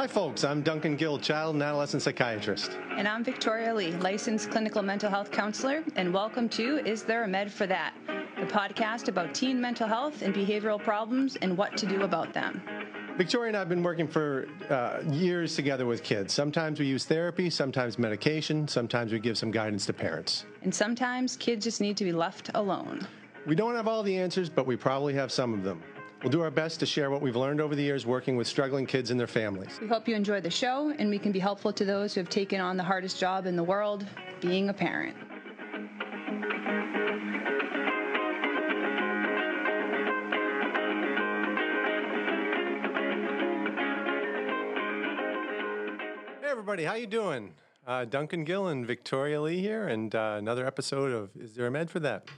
Hi, folks. I'm Duncan Gill, child and adolescent psychiatrist. And I'm Victoria Lee, licensed clinical mental health counselor, and welcome to Is There a Med for That? The podcast about teen mental health and behavioral problems and what to do about them. Victoria and I have been working for uh, years together with kids. Sometimes we use therapy, sometimes medication, sometimes we give some guidance to parents. And sometimes kids just need to be left alone. We don't have all the answers, but we probably have some of them. We'll do our best to share what we've learned over the years working with struggling kids and their families. We hope you enjoy the show and we can be helpful to those who have taken on the hardest job in the world being a parent. Hey, everybody, how you doing? Uh, Duncan Gill and Victoria Lee here, and uh, another episode of Is There a Med for That?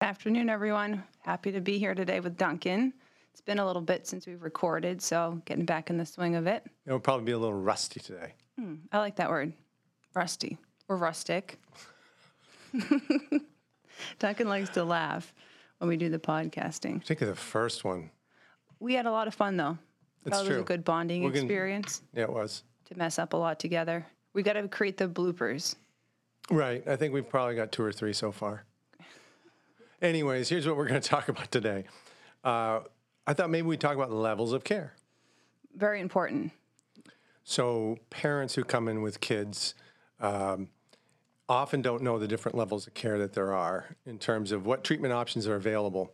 Good afternoon, everyone. Happy to be here today with Duncan. It's been a little bit since we've recorded, so getting back in the swing of it. It'll probably be a little rusty today. Hmm, I like that word, rusty or rustic. Duncan likes to laugh when we do the podcasting. Particularly the first one. We had a lot of fun though. That's that was a good bonding We're gonna- experience Yeah, it was. to mess up a lot together. We got to create the bloopers. Right. I think we've probably got two or three so far. Anyways, here's what we're going to talk about today. Uh, I thought maybe we'd talk about levels of care. Very important. So, parents who come in with kids um, often don't know the different levels of care that there are in terms of what treatment options are available.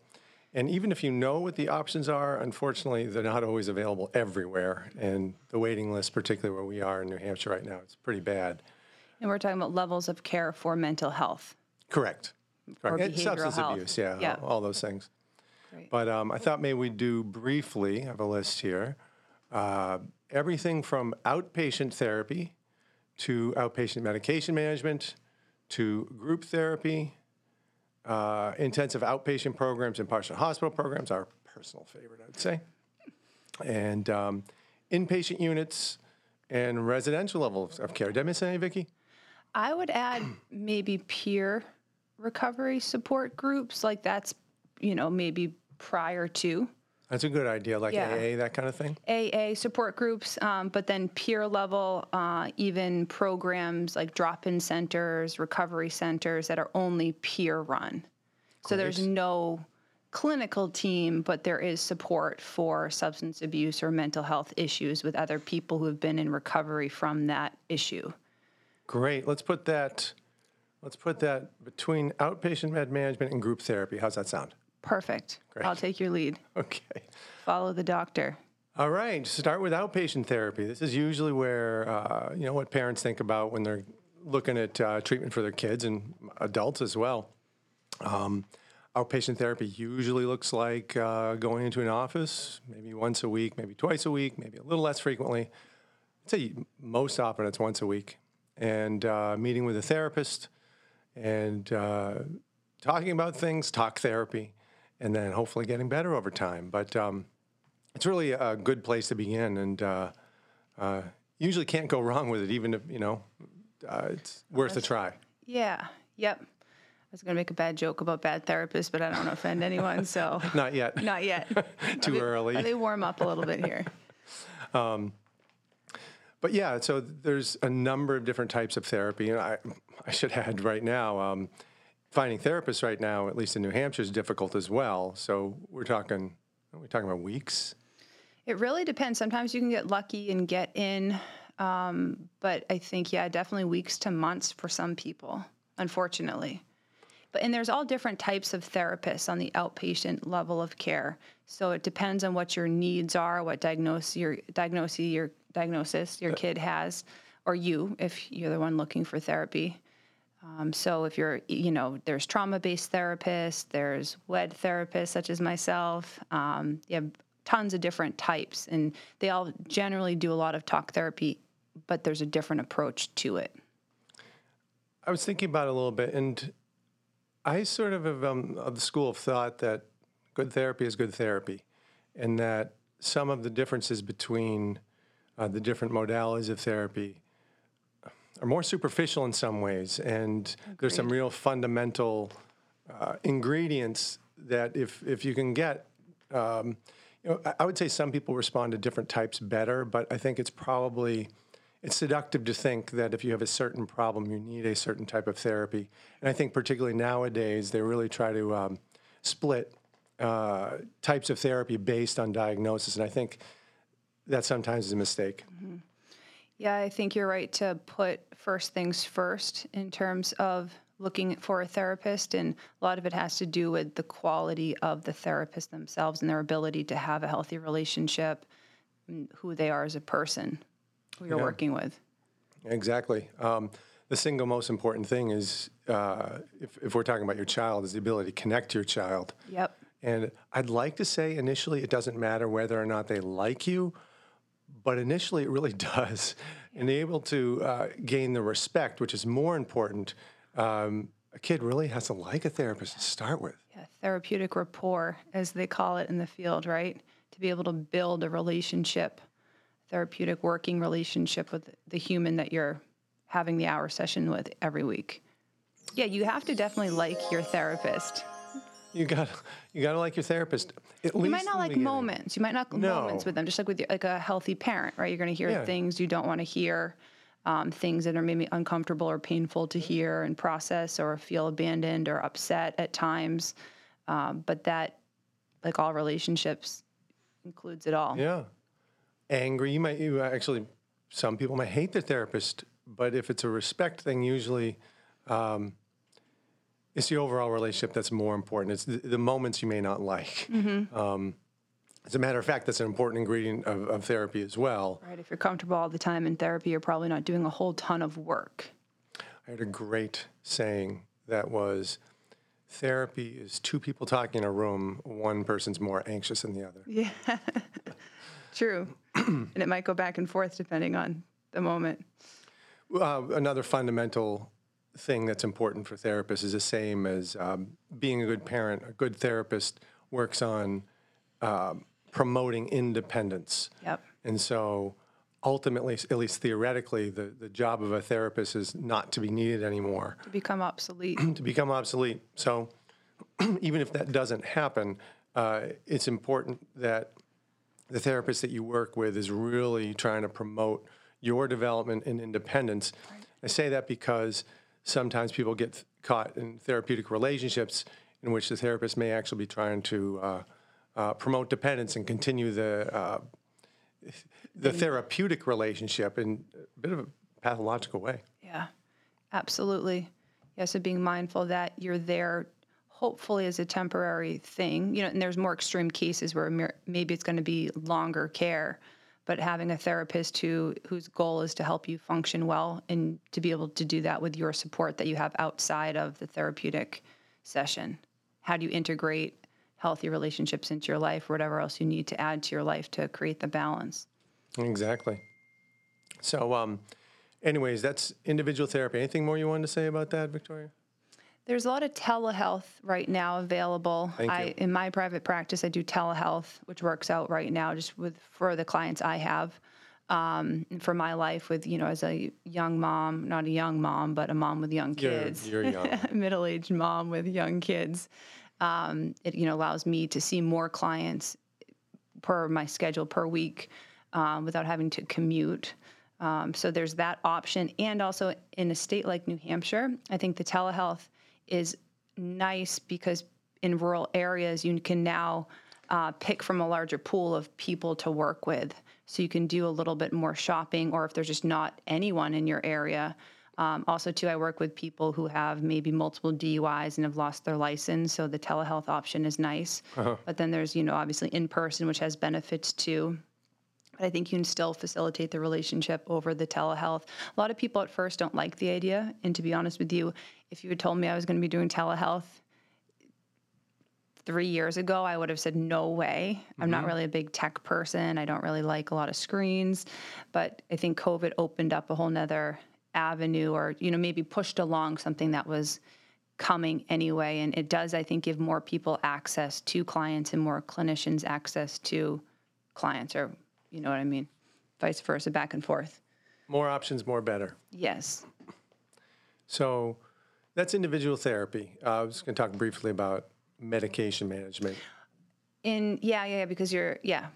And even if you know what the options are, unfortunately, they're not always available everywhere. And the waiting list, particularly where we are in New Hampshire right now, it's pretty bad. And we're talking about levels of care for mental health. Correct. Correct. And behavioral substance health. abuse, yeah, Yeah. All, all those things. Great. But um, I thought maybe we'd do briefly, I have a list here, uh, everything from outpatient therapy to outpatient medication management to group therapy, uh, intensive outpatient programs and partial hospital programs, our personal favorite, I would say, and um, inpatient units and residential levels of care. Did I miss any, Vicki? I would add maybe peer recovery support groups, like that's, you know, maybe prior to That's a good idea, like Yeah. AA, that kind of thing. AA support groups, um, but then peer level, uh, even programs like drop in centers, recovery centers that are only peer run. So there's no clinical team, but there is support for substance abuse or mental health issues with other people who have been in recovery from that issue. Great. Let's put that. Let's put that between outpatient med management and group therapy. How's that sound? Perfect. I'll take your lead. Okay. Follow the doctor. All right. Start with outpatient therapy. This is usually where uh, you know what parents think about when they're looking at uh, treatment for their kids and adults as well. Um, outpatient therapy usually looks like uh, going into an office, maybe once a week, maybe twice a week, maybe a little less frequently. I'd say most often it's once a week, and uh, meeting with a therapist and uh, talking about things, talk therapy, and then hopefully getting better over time. But um, it's really a good place to begin, and uh, uh, usually can't go wrong with it, even if you know uh, it's worth a try. Yeah. Yep. I was going to make a bad joke about bad therapists, but I don't offend anyone, so Not yet. not yet. Too early. They warm up a little bit here. But yeah, so there's a number of different types of therapy. And I, I should add right now, um, finding therapists right now, at least in New Hampshire, is difficult as well. So we're talking, are we talking about weeks? It really depends. Sometimes you can get lucky and get in, um, but I think yeah, definitely weeks to months for some people, unfortunately. But and there's all different types of therapists on the outpatient level of care. So it depends on what your needs are, what diagnosis your diagnosis your diagnosis your kid has, or you if you're the one looking for therapy. Um, so if you're, you know, there's trauma-based therapists, there's WED therapists such as myself. Um, you have tons of different types, and they all generally do a lot of talk therapy, but there's a different approach to it. I was thinking about it a little bit, and I sort of have um, of the school of thought that good therapy is good therapy, and that some of the differences between uh, the different modalities of therapy are more superficial in some ways, and there's some real fundamental uh, ingredients that if if you can get, um, you know, I- I would say some people respond to different types better, but I think it's probably it's seductive to think that if you have a certain problem, you need a certain type of therapy. And I think particularly nowadays, they really try to um, split uh, types of therapy based on diagnosis, and I think that sometimes is a mistake. Yeah, I think you're right to put first things first in terms of looking for a therapist. And a lot of it has to do with the quality of the therapist themselves and their ability to have a healthy relationship, and who they are as a person, who you're Yeah. working with. Exactly. Um, the single most important thing is, uh, if, if we're talking about your child, is the ability to connect to your child. Yep. And I'd like to say initially it doesn't matter whether or not they like you, but initially it really does. And able to uh, gain the respect, which is more important, um, a kid really has to like a therapist to start with. Yeah, therapeutic rapport, as they call it in the field, right? To be able to build a relationship, therapeutic working relationship with the human that you're having the hour session with every week. Yeah, you have to definitely like your therapist. You got you got to like your therapist. At You least might not like beginning. moments. You might not like moments with them, just like with your, like a healthy parent, right? You're going to hear Yeah. things you don't want to hear, um, things that are maybe uncomfortable or painful to hear and process, or feel abandoned or upset at times. Um, but that, like all relationships, includes it all. Yeah. Angry. You might, you actually, some people might hate their therapist, but if it's a respect thing, usually um, it's the overall relationship that's more important. It's the, the moments you may not like. Um, as a matter of fact, that's an important ingredient of, of therapy as well. Right. If you're comfortable all the time in therapy, you're probably not doing a whole ton of work. I had a great saying that was therapy is two people talking in a room, one person's more anxious than the other. Yeah. True. and it might go back and forth depending on the moment. Uh, another fundamental thing that's important for therapists is the same as um, being a good parent. A good therapist works on um, promoting independence. Yep. And so ultimately, at least theoretically, the, the job of a therapist is not to be needed anymore, To become obsolete. to become obsolete. So even if that doesn't happen, uh, it's important that the therapist that you work with is really trying to promote your development and independence. I say that because sometimes people get th- caught in therapeutic relationships in which the therapist may actually be trying to uh, uh, promote dependence and continue the uh, the therapeutic relationship in a bit of a pathological way. Yeah, absolutely. Yeah, so being mindful that you're there hopefully as a temporary thing, you know, and there's more extreme cases where maybe it's going to be longer care, but having a therapist who whose goal is to help you function well and to be able to do that with your support that you have outside of the therapeutic session. How do you integrate healthy relationships into your life, whatever else you need to add to your life to create the balance? Exactly. So, um, anyways, that's individual therapy. Anything more you wanted to say about that, Victoria? There's a lot of telehealth right now available. Thank I, you. in my private practice, I do telehealth, which works out right now just with for the clients I have. Um, for my life, with you know, as a young mom, not a young mom, but a mom with young You're- kids, you're young. middle-aged mom with young kids. Um, it you know allows me to see more clients per my schedule per week um, without having to commute. Um, so there's that option. And also in a state like New Hampshire, I think the telehealth is nice because in rural areas, you can now uh, pick from a larger pool of people to work with. So you can do a little bit more shopping, or if there's just not anyone in your area. Um, also, too, I work with people who have maybe multiple DUIs and have lost their license, so the telehealth option is nice. But then there's, you know, obviously in person, which has benefits too. But I think you can still facilitate the relationship over the telehealth. A lot of people at first don't like the idea. And to be honest with you, if you had told me I was going to be doing telehealth three years ago, I would have said, no way. I'm not mm-hmm. really a big tech person. I don't really like a lot of screens. But I think COVID opened up a whole nother avenue or, you know, maybe pushed along something that was coming anyway. And it does, I think, give more people access to clients and more clinicians access to clients or, you know what I mean? Vice versa, back and forth. More options, more better. Yes. So that's individual therapy. Uh, I was going to talk briefly about medication management. In yeah, yeah, yeah, because you're yeah,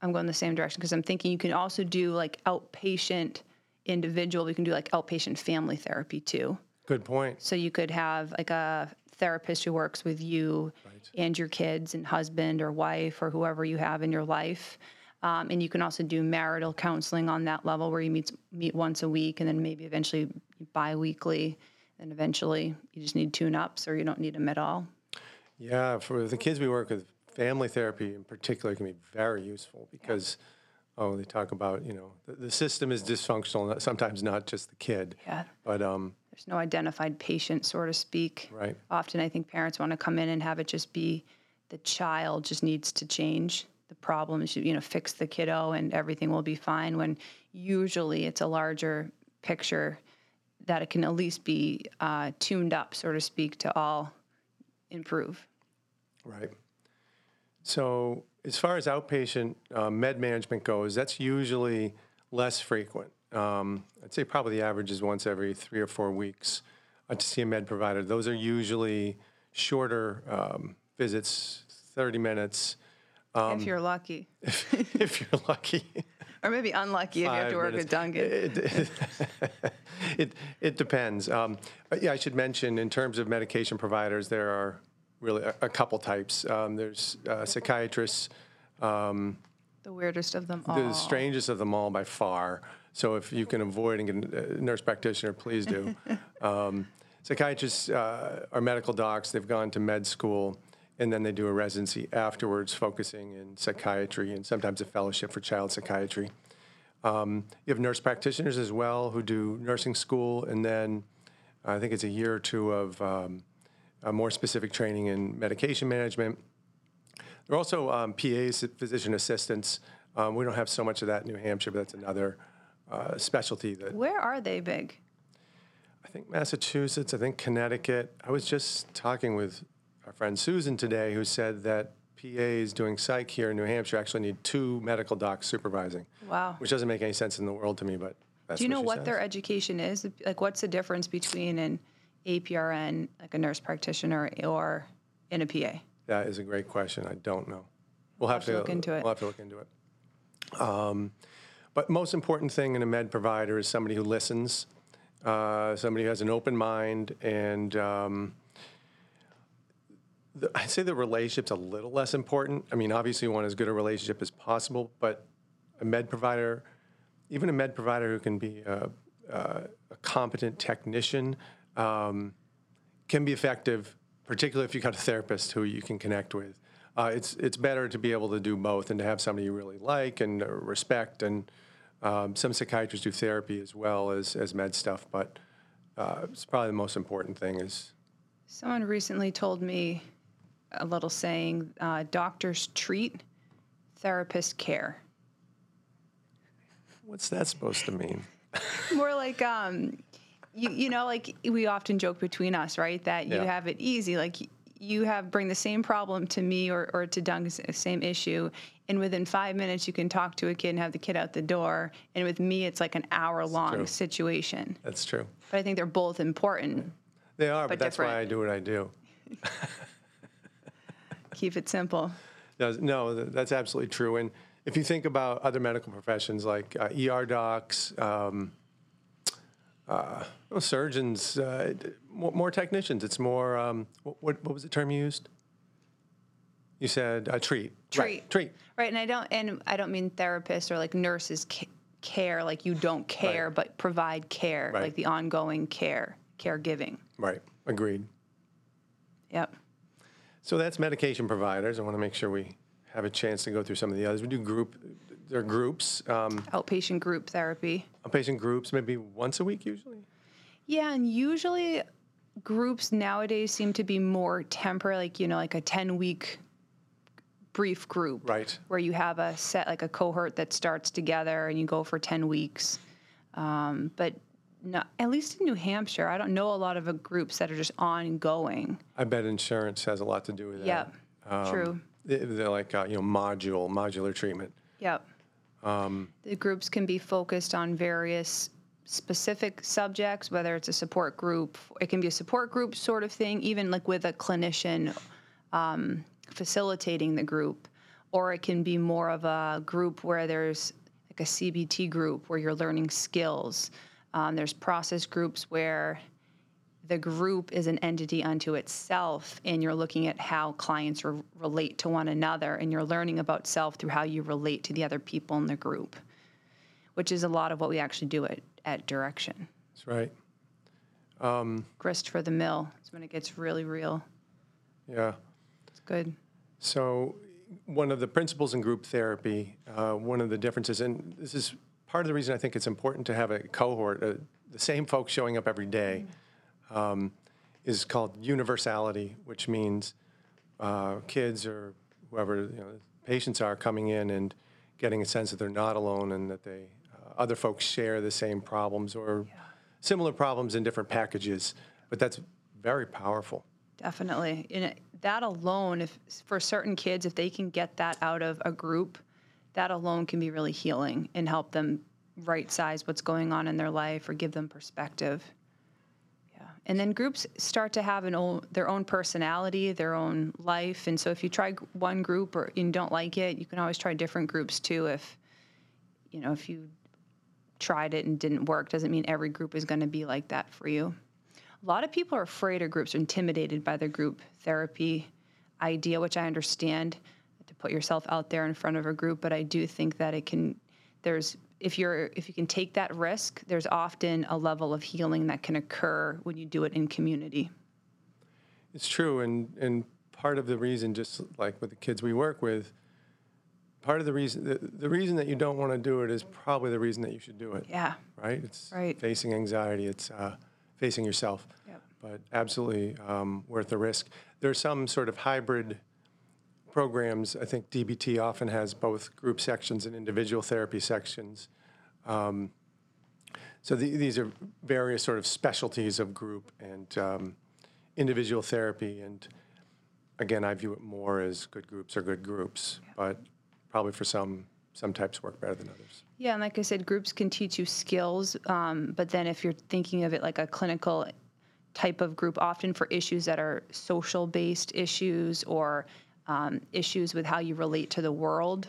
I'm going the same direction because I'm thinking you can also do like outpatient individual. We can do like outpatient family therapy too. Good point. So you could have like a therapist who works with you and your kids and husband or wife or whoever you have in your life. Um, and you can also do marital counseling on that level where you meet meet once a week and then maybe eventually bi-weekly and eventually you just need tune-ups or you don't need them at all. Yeah, for the kids we work with, family therapy in particular can be very useful because, oh, they talk about, you know, the, the system is dysfunctional, sometimes not just the kid. Yeah. But, um, There's no identified patient, so to speak. Right. Often I think parents want to come in and have it just be the child just needs to change. The problems, you know, fix the kiddo and everything will be fine when usually it's a larger picture that it can at least be uh, tuned up, so to speak, to all improve. Right. So as far as outpatient uh, med management goes, that's usually less frequent. Um, I'd say probably the average is once every three or four weeks uh, to see a med provider. Those are usually shorter um, visits, 30 minutes, if you're lucky. if you're lucky. Or maybe unlucky if you have to work with Duncan. It, it, it depends. Um, yeah, I should mention in terms of medication providers, there are really a, a couple types. Um, there's uh, psychiatrists, The weirdest of them all. the strangest of them all by far. So if you can avoid and get a nurse practitioner, please do. um, psychiatrists uh, are medical docs. They've gone to med school, and then they do a residency afterwards, focusing in psychiatry and sometimes a fellowship for child psychiatry. Um, you have nurse practitioners as well who do nursing school, and then I think it's a year or two of um, more specific training in medication management. There are also um, PAs, physician assistants. Um, we don't have so much of that in New Hampshire, but that's another uh, specialty that Where are they big? I think Massachusetts, I think Connecticut. I was just talking with our friend Susan today, who said that PAs doing psych here in New Hampshire actually need two medical docs supervising. Wow. Which doesn't make any sense in the world to me, but that's Do you know she what their education is? Like, what's the difference between an APRN, like a nurse practitioner, or in a PA? That is a great question. I don't know. We'll have, to look into it. We'll have to look into it. Um, but most important thing in a med provider is somebody who listens, uh, somebody who has an open mind, and um, the, I'd say the relationship's a little less important. I mean, obviously, you want as good a relationship as possible, but a med provider, even a med provider who can be a, a, a competent technician, um, can be effective, particularly if you've got a therapist who you can connect with. Uh, it's it's better to be able to do both and to have somebody you really like and uh, respect. And um, some psychiatrists do therapy as well as as med stuff, but uh, it's probably the most important thing is Someone recently told me a little saying uh, doctors treat, therapists care. what's that supposed to mean? More like, um, you, you know, like we often joke between us, right? That you Yeah. have it easy. Like you have bring the same problem to me or, or to Dunc, s- same issue. And within five minutes, you can talk to a kid and have the kid out the door. And with me, it's like an hour long situation. That's true. But I think they're both important. They are, but, But that's why. I do what I do. Keep it simple. No, No, that's absolutely true. And if you think about other medical professions like uh, ER docs, um, uh, well, surgeons, uh, more, more technicians, it's more, um, what, what, was the term you used? You said uh, treat. Right, Treat. treat. Right, and I don't, and I don't mean therapists or like nurses ca- care, like you don't care, Right. but provide care, Right. like the ongoing care, caregiving. Right, agreed. Yep. So that's medication providers. I want to make sure we have a chance to go through some of the others. We do group, there are groups, um, Outpatient group therapy. outpatient groups, maybe once a week usually. Yeah, and usually groups nowadays seem to be more temporary, like you know, like a ten week brief group, Right. Where you have a set, like a cohort that starts together, and you go for ten weeks. Um, but no, at least in New Hampshire, I don't know a lot of uh, groups that are just ongoing. I bet insurance has a lot to do with that. Yep. True. They- They're like, uh, you know, module, modular treatment. Yep. the groups can be focused on various specific subjects, whether it's a support group, it can be a support group sort of thing, even like with a clinician um, facilitating the group. or it can be more of a group where there's like a CBT group where you're learning skills. Um, there's process groups where the group is an entity unto itself and you're looking at how clients re- relate to one another and you're learning about self through how you relate to the other people in the group which is a lot of what we actually do at, at direction That's right. grist for the mill is when it gets really real Yeah. it's good So, one of the principles in group therapy, uh, one of the differences, and this is part of the reason I think it's important to have a cohort, uh, the same folks showing up every day, um, is called universality, which means uh, kids or whoever you know, patients are coming in and getting a sense that they're not alone and that they uh, other folks share the same problems or similar problems in different packages. But that's very powerful. Definitely. And that alone, if for certain kids, if they can get that out of a group, that alone can be really healing and help them right size what's going on in their life or give them perspective. Yeah. And then groups start to have an own, their own personality, their own life. And so if you try one group or you don't like it, you can always try different groups too. If, you know, if you tried it and didn't work, doesn't mean every group is going to be like that for you. A lot of people are afraid of groups, or intimidated by the group therapy idea, which I understand put yourself out there in front of a group. But I do think that it can. There's if you're if you can take that risk, there's often a level of healing that can occur when you do it in community. It's true, and and part of the reason, just like with the kids we work with, part of the reason the, the reason that you don't want to do it is probably the reason that you should do it. Yeah. Right. It's Right. facing anxiety. It's uh, facing yourself. Yep. But absolutely um, worth the risk. There's some sort of hybrid programs. I think DBT often has both group sections and individual therapy sections. Um, so the, these are various sort of specialties of group and um, individual therapy. And again, I view it more as good groups are good groups, but probably for some, some types work better than others. Yeah, and like I said, groups can teach you skills, um, but then if you're thinking of it like a clinical type of group, often for issues that are social based issues or um, issues with how you relate to the world,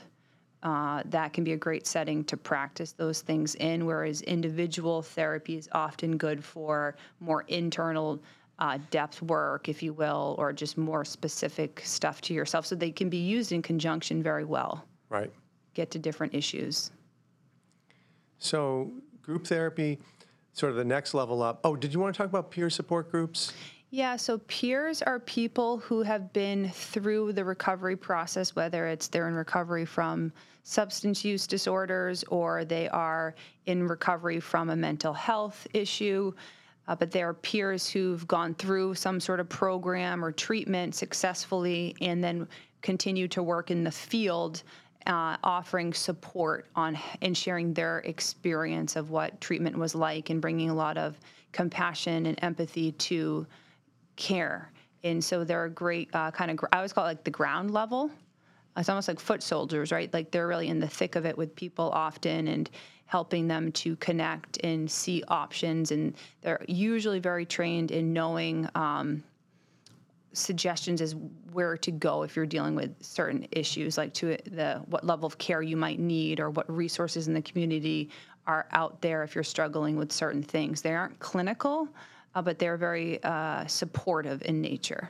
uh, that can be a great setting to practice those things in. Whereas individual therapy is often good for more internal uh, depth work, if you will, or just more specific stuff to yourself. So they can be used in conjunction very well, Right. get to different issues. So group therapy, sort of the next level up. Oh, did you want to talk about peer support groups? Yeah, so peers are people who have been through the recovery process, whether it's they're in recovery from substance use disorders or they are in recovery from a mental health issue. Uh, but they are peers who've gone through some sort of program or treatment successfully and then continue to work in the field uh, offering support on and sharing their experience of what treatment was like and bringing a lot of compassion and empathy to care. And so they're a great uh, kind of, I always call it like the ground level. It's almost like foot soldiers, right? Like they're really in the thick of it with people often and helping them to connect and see options. And they're usually very trained in knowing um, suggestions as where to go if you're dealing with certain issues, like to the what level of care you might need or what resources in the community are out there if you're struggling with certain things. They aren't clinical, uh, but they're very uh, supportive in nature.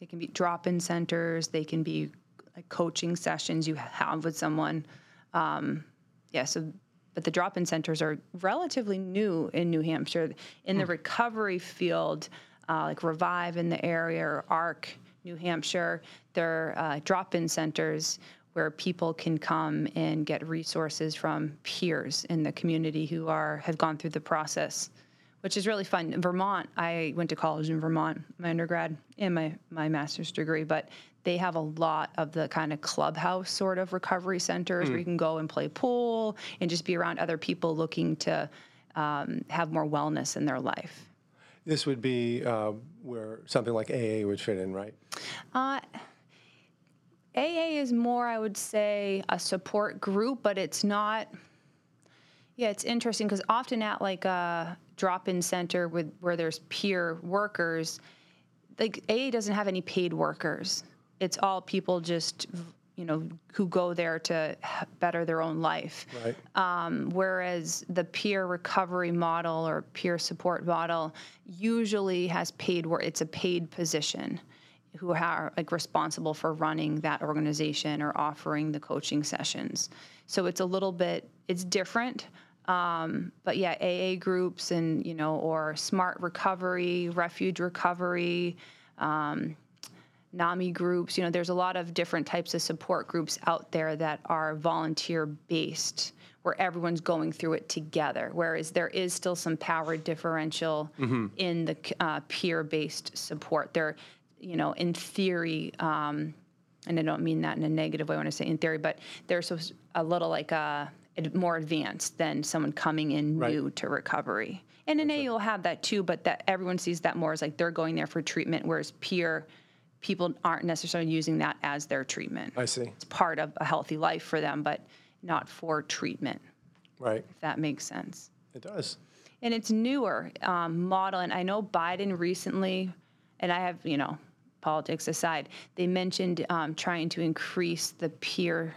They can be drop-in centers. They can be like coaching sessions you have with someone. Um, yeah, so but the drop-in centers are relatively new in New Hampshire. In the recovery field, uh, like Revive in the area or ARC, New Hampshire, they're uh, drop-in centers where people can come and get resources from peers in the community who are have gone through the process which is really fun. In Vermont, I went to college in Vermont, my undergrad and my, my master's degree, but they have a lot of the kind of clubhouse sort of recovery centers where you can go and play pool and just be around other people looking to um, have more wellness in their life. This would be uh, where something like AA would fit in, right? Uh, AA is more, I would say, a support group, but it's not. Yeah, it's interesting because often at like a drop-in center with where there's peer workers, like AA doesn't have any paid workers. it's all people just, you know, who go there to better their own life. Right. Um, whereas the peer recovery model or peer support model usually has paid where it's a paid position who are like responsible for running that organization or offering the coaching sessions. So it's a little bit it's different. Um, but yeah, AA groups and you know, or smart recovery, refuge recovery, um, NAMI groups. You know, there's a lot of different types of support groups out there that are volunteer based, where everyone's going through it together. Whereas there is still some power differential in the uh, peer based support. There, you know, in theory. Um, and I don't mean that in a negative way when I say in theory, but they're a little like a, more advanced than someone coming in Right. new to recovery. And an A will have that too, but that everyone sees that more as like they're going there for treatment, whereas peer people aren't necessarily using that as their treatment. I see. It's part of a healthy life for them, but not for treatment, Right. if that makes sense It does. and it's newer um, model. And I know Biden recently, and I have you know politics aside, they mentioned um, trying to increase the peer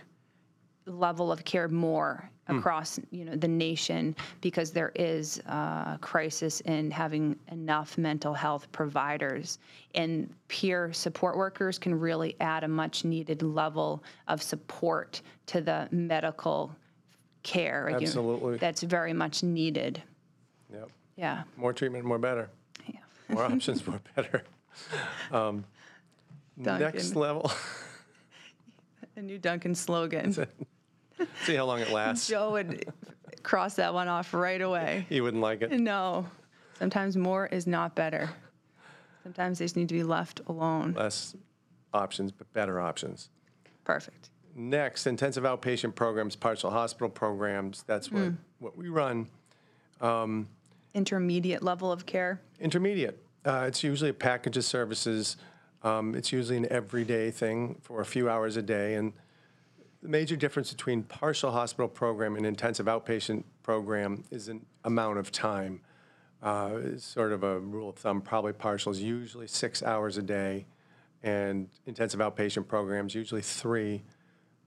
level of care more across you know the nation because there is a crisis in having enough mental health providers and peer support workers can really add a much needed level of support to the medical care Like, you know, Absolutely. that's very much needed Yep. yeah. More treatment, more better. Yeah. More options, more better. Um, next level. A new Duncan slogan. See how long it lasts. Joe would cross that one off right away. He wouldn't like it. No. Sometimes more is not better. Sometimes they just need to be left alone. Less options, but better options. Perfect. Next, intensive outpatient programs, partial hospital programs. That's what, what we run. Intermediate level of care. Intermediate. Uh, it's usually a package of services. Um, it's usually an everyday thing for a few hours a day. And the major difference between partial hospital program and intensive outpatient program is an amount of time. Uh, it's sort of a rule of thumb. Probably partial is usually six hours a day, and intensive outpatient programs usually three.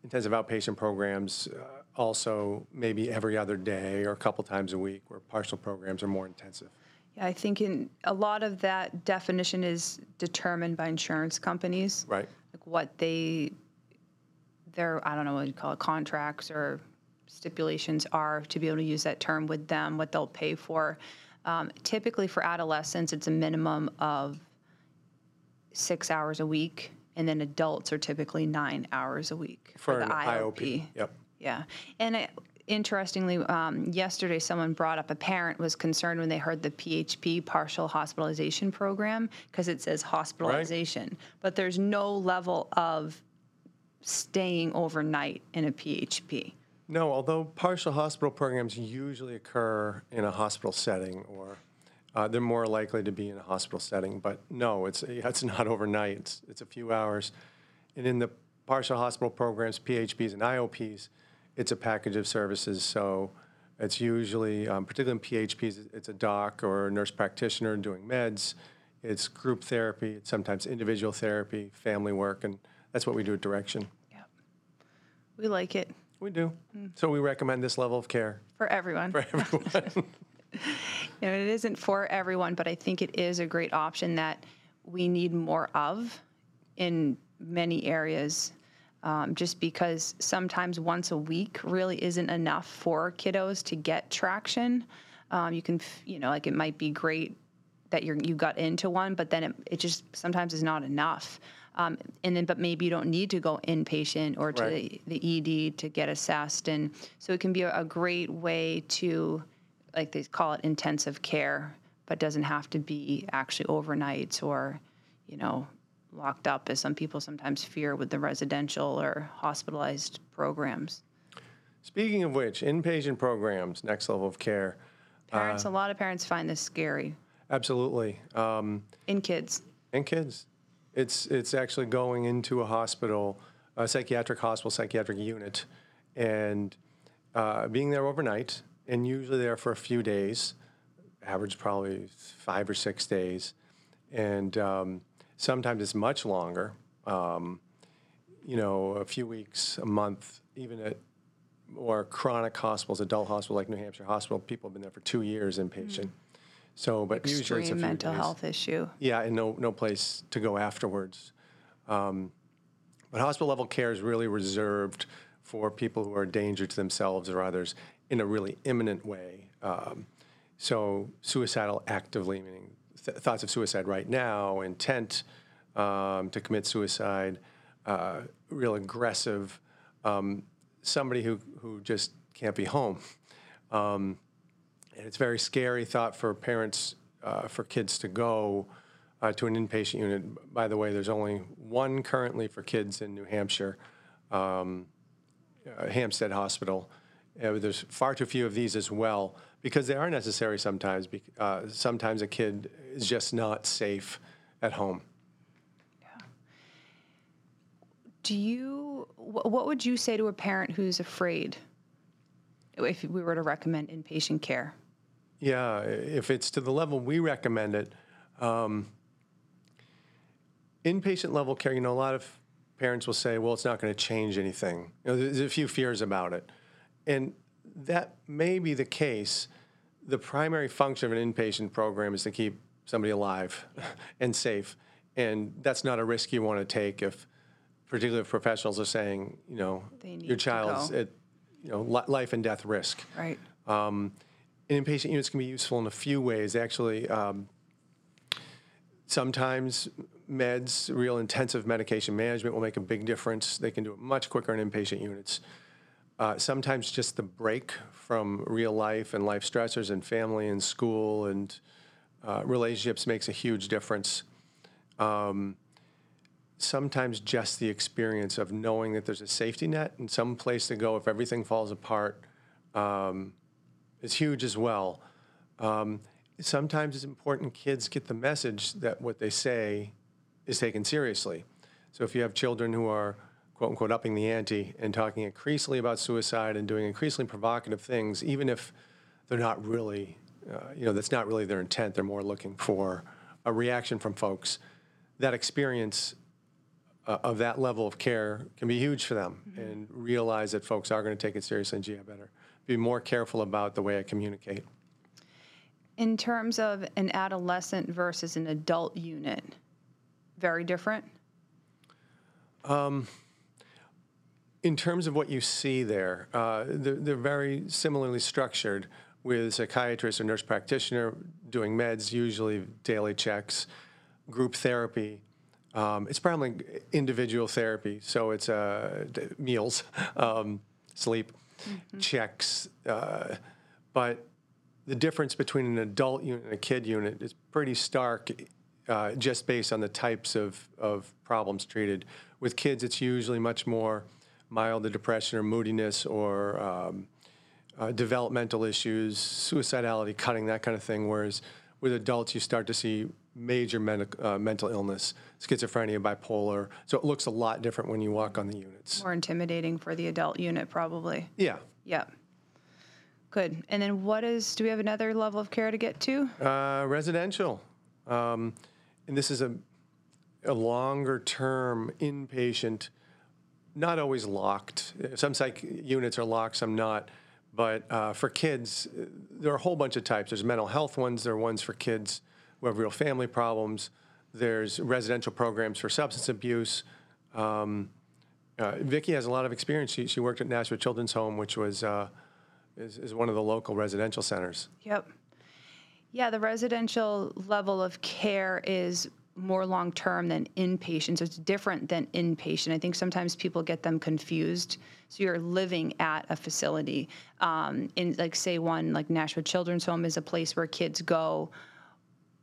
Intensive outpatient programs uh, also maybe every other day or a couple times a week, where partial programs are more intensive. Yeah, I think in a lot of that definition is determined by insurance companies. Right. Like what they, their, I don't know what you call it, contracts or stipulations are to be able to use that term with them, what they'll pay for. Um, typically for adolescents, it's a minimum of six hours a week, and then adults are typically nine hours a week For the an IOP. Yep. yeah, and I, interestingly, um, yesterday someone brought up a parent was concerned when they heard the PHP partial hospitalization program because it says hospitalization, but there's no level of staying overnight in a PHP. No, although partial hospital programs usually occur in a hospital setting, or uh, they're more likely to be in a hospital setting. But no, it's it's not overnight. It's, it's a few hours. And in the partial hospital programs, PHPs and IOPs, it's a package of services. So it's usually, um, particularly in PHPs, it's a doc or a nurse practitioner doing meds. It's group therapy. It's sometimes individual therapy, family work, and that's what we do at Direction. Yep. We like it We do. So we recommend this level of care for everyone. for everyone. You know, it isn't for everyone, but I think it is a great option that we need more of in many areas. Um, just because sometimes once a week really isn't enough for kiddos to get traction. Um, you can, you know, like it might be great that you're you got into one, but then it, it just sometimes is not enough. Um, and then, but maybe you don't need to go inpatient or to Right. the, the ED to get assessed, and so it can be a, a great way to, like they call it, intensive care, but doesn't have to be actually overnights or, you know, locked up as some people sometimes fear with the residential or hospitalized programs. Speaking of which, inpatient programs, next level of care, Parents, a lot of parents find this scary absolutely. Um, in kids. In kids. It's, it's actually going into a hospital, a psychiatric hospital, psychiatric unit, and uh, being there overnight, and usually there for a few days, average probably five or six days. And um, sometimes it's much longer. um, you know, a few weeks, a month, even at more chronic hospitals, adult hospital like New Hampshire Hospital, people have been there for two years inpatient. So, but usually it's a Extreme mental days. health issue. Yeah, and no, no place to go afterwards. Um, but hospital level care is really reserved for people who are a danger to themselves or others in a really imminent way. Um, so suicidal actively, meaning th- thoughts of suicide right now, intent um, to commit suicide, uh, real aggressive, um, somebody who, who just can't be home. And it's a very scary thought for parents, uh, for kids to go uh, to an inpatient unit. By the way, there's only one currently for kids in New Hampshire, um, uh, Hampstead Hospital. Uh, there's far too few of these as well because they are necessary sometimes. bec- Uh, sometimes a kid is just not safe at home. Do you, wh- what would you say to a parent who's afraid if we were to recommend inpatient care? Yeah, if it's to the level we recommend it, um, inpatient level care, you know, a lot of parents will say, well, it's not going to change anything. You know, there's a few fears about it. And that may be the case. The primary function of an inpatient program is to keep somebody alive and safe. And that's not a risk you want to take if, particularly if professionals are saying, you know, your child's at, you know, li- life and death risk. Right. Um, and inpatient units can be useful in a few ways. Actually, um, sometimes meds, real intensive medication management will make a big difference. They can do it much quicker in inpatient units. Uh, sometimes just the break from real life and life stressors and family and school and uh, relationships makes a huge difference. Um, sometimes just the experience of knowing that there's a safety net and some place to go if everything falls apart um, is huge as well. Um, sometimes it's important kids get the message that what they say is taken seriously. So if you have children who are quote unquote upping the ante and talking increasingly about suicide and doing increasingly provocative things, even if they're not really, uh, you know, that's not really their intent, they're more looking for a reaction from folks. That experience uh, of that level of care can be huge for them and realize that folks are going to take it seriously and gee, I better be more careful about the way I communicate. In terms of an adolescent versus an adult unit, very different? In terms of what you see there, uh, they're, they're very similarly structured with psychiatrist or nurse practitioner doing meds, usually daily checks, group therapy. Um, it's probably individual therapy, so it's uh, meals, um, sleep, checks. Uh, but the difference between an adult unit and a kid unit is pretty stark uh, just based on the types of, of problems treated. With kids, it's usually much more mild depression or moodiness or um, uh, developmental issues, suicidality, cutting, that kind of thing. Whereas with adults, you start to see major medic- uh, mental illness, schizophrenia, bipolar. So it looks a lot different when you walk on the units. More intimidating for the adult unit, probably. Yeah. Yep. Good. And then what is, do we have another level of care to get to? Uh, residential. Um, and this is a, a longer term inpatient, not always locked. Some psych units are locked, some not. But uh, for kids, there are a whole bunch of types. There's mental health ones, there are ones for kids who have real family problems. There's residential programs for substance abuse. Um, uh, Vicki has a lot of experience. She, she worked at Nashua Children's Home, which was uh, is, is one of the local residential centers. Yep. Yeah, the residential level of care is more long term than inpatient. So it's different than inpatient. I think sometimes people get them confused. So you're living at a facility. Um, in like say one like Nashua Children's Home is a place where kids go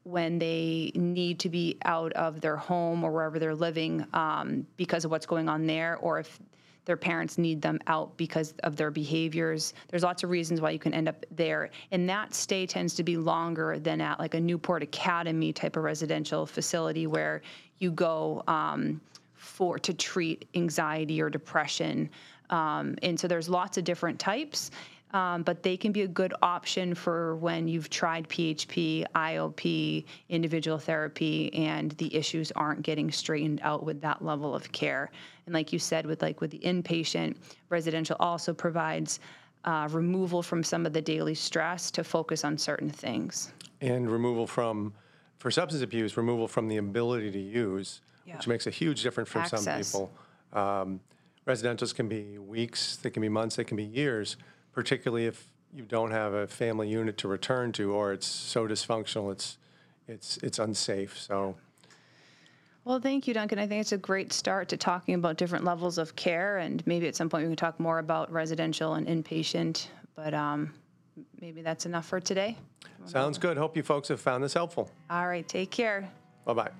when they need to be out of their home or wherever they're living um, because of what's going on there, or if their parents need them out because of their behaviors. There's lots of reasons why you can end up there. And that stay tends to be longer than at like a Newport Academy type of residential facility where you go um, for to treat anxiety or depression. Um, and so there's lots of different types. Um, but they can be a good option for when you've tried PHP, IOP, individual therapy, and the issues aren't getting straightened out with that level of care. And like you said, with like with the inpatient, residential also provides uh, removal from some of the daily stress to focus on certain things. And removal from, for substance abuse, removal from the ability to use, which makes a huge difference for some people. Um, Residentials can be weeks, they can be months, they can be years, particularly if you don't have a family unit to return to, or it's so dysfunctional, it's, it's, it's unsafe. So Well, thank you, Duncan. I think it's a great start to talking about different levels of care, and maybe at some point we can talk more about residential and inpatient. But um, maybe that's enough for today. sounds good. Hope you folks have found this helpful. All right, take care. Bye-bye.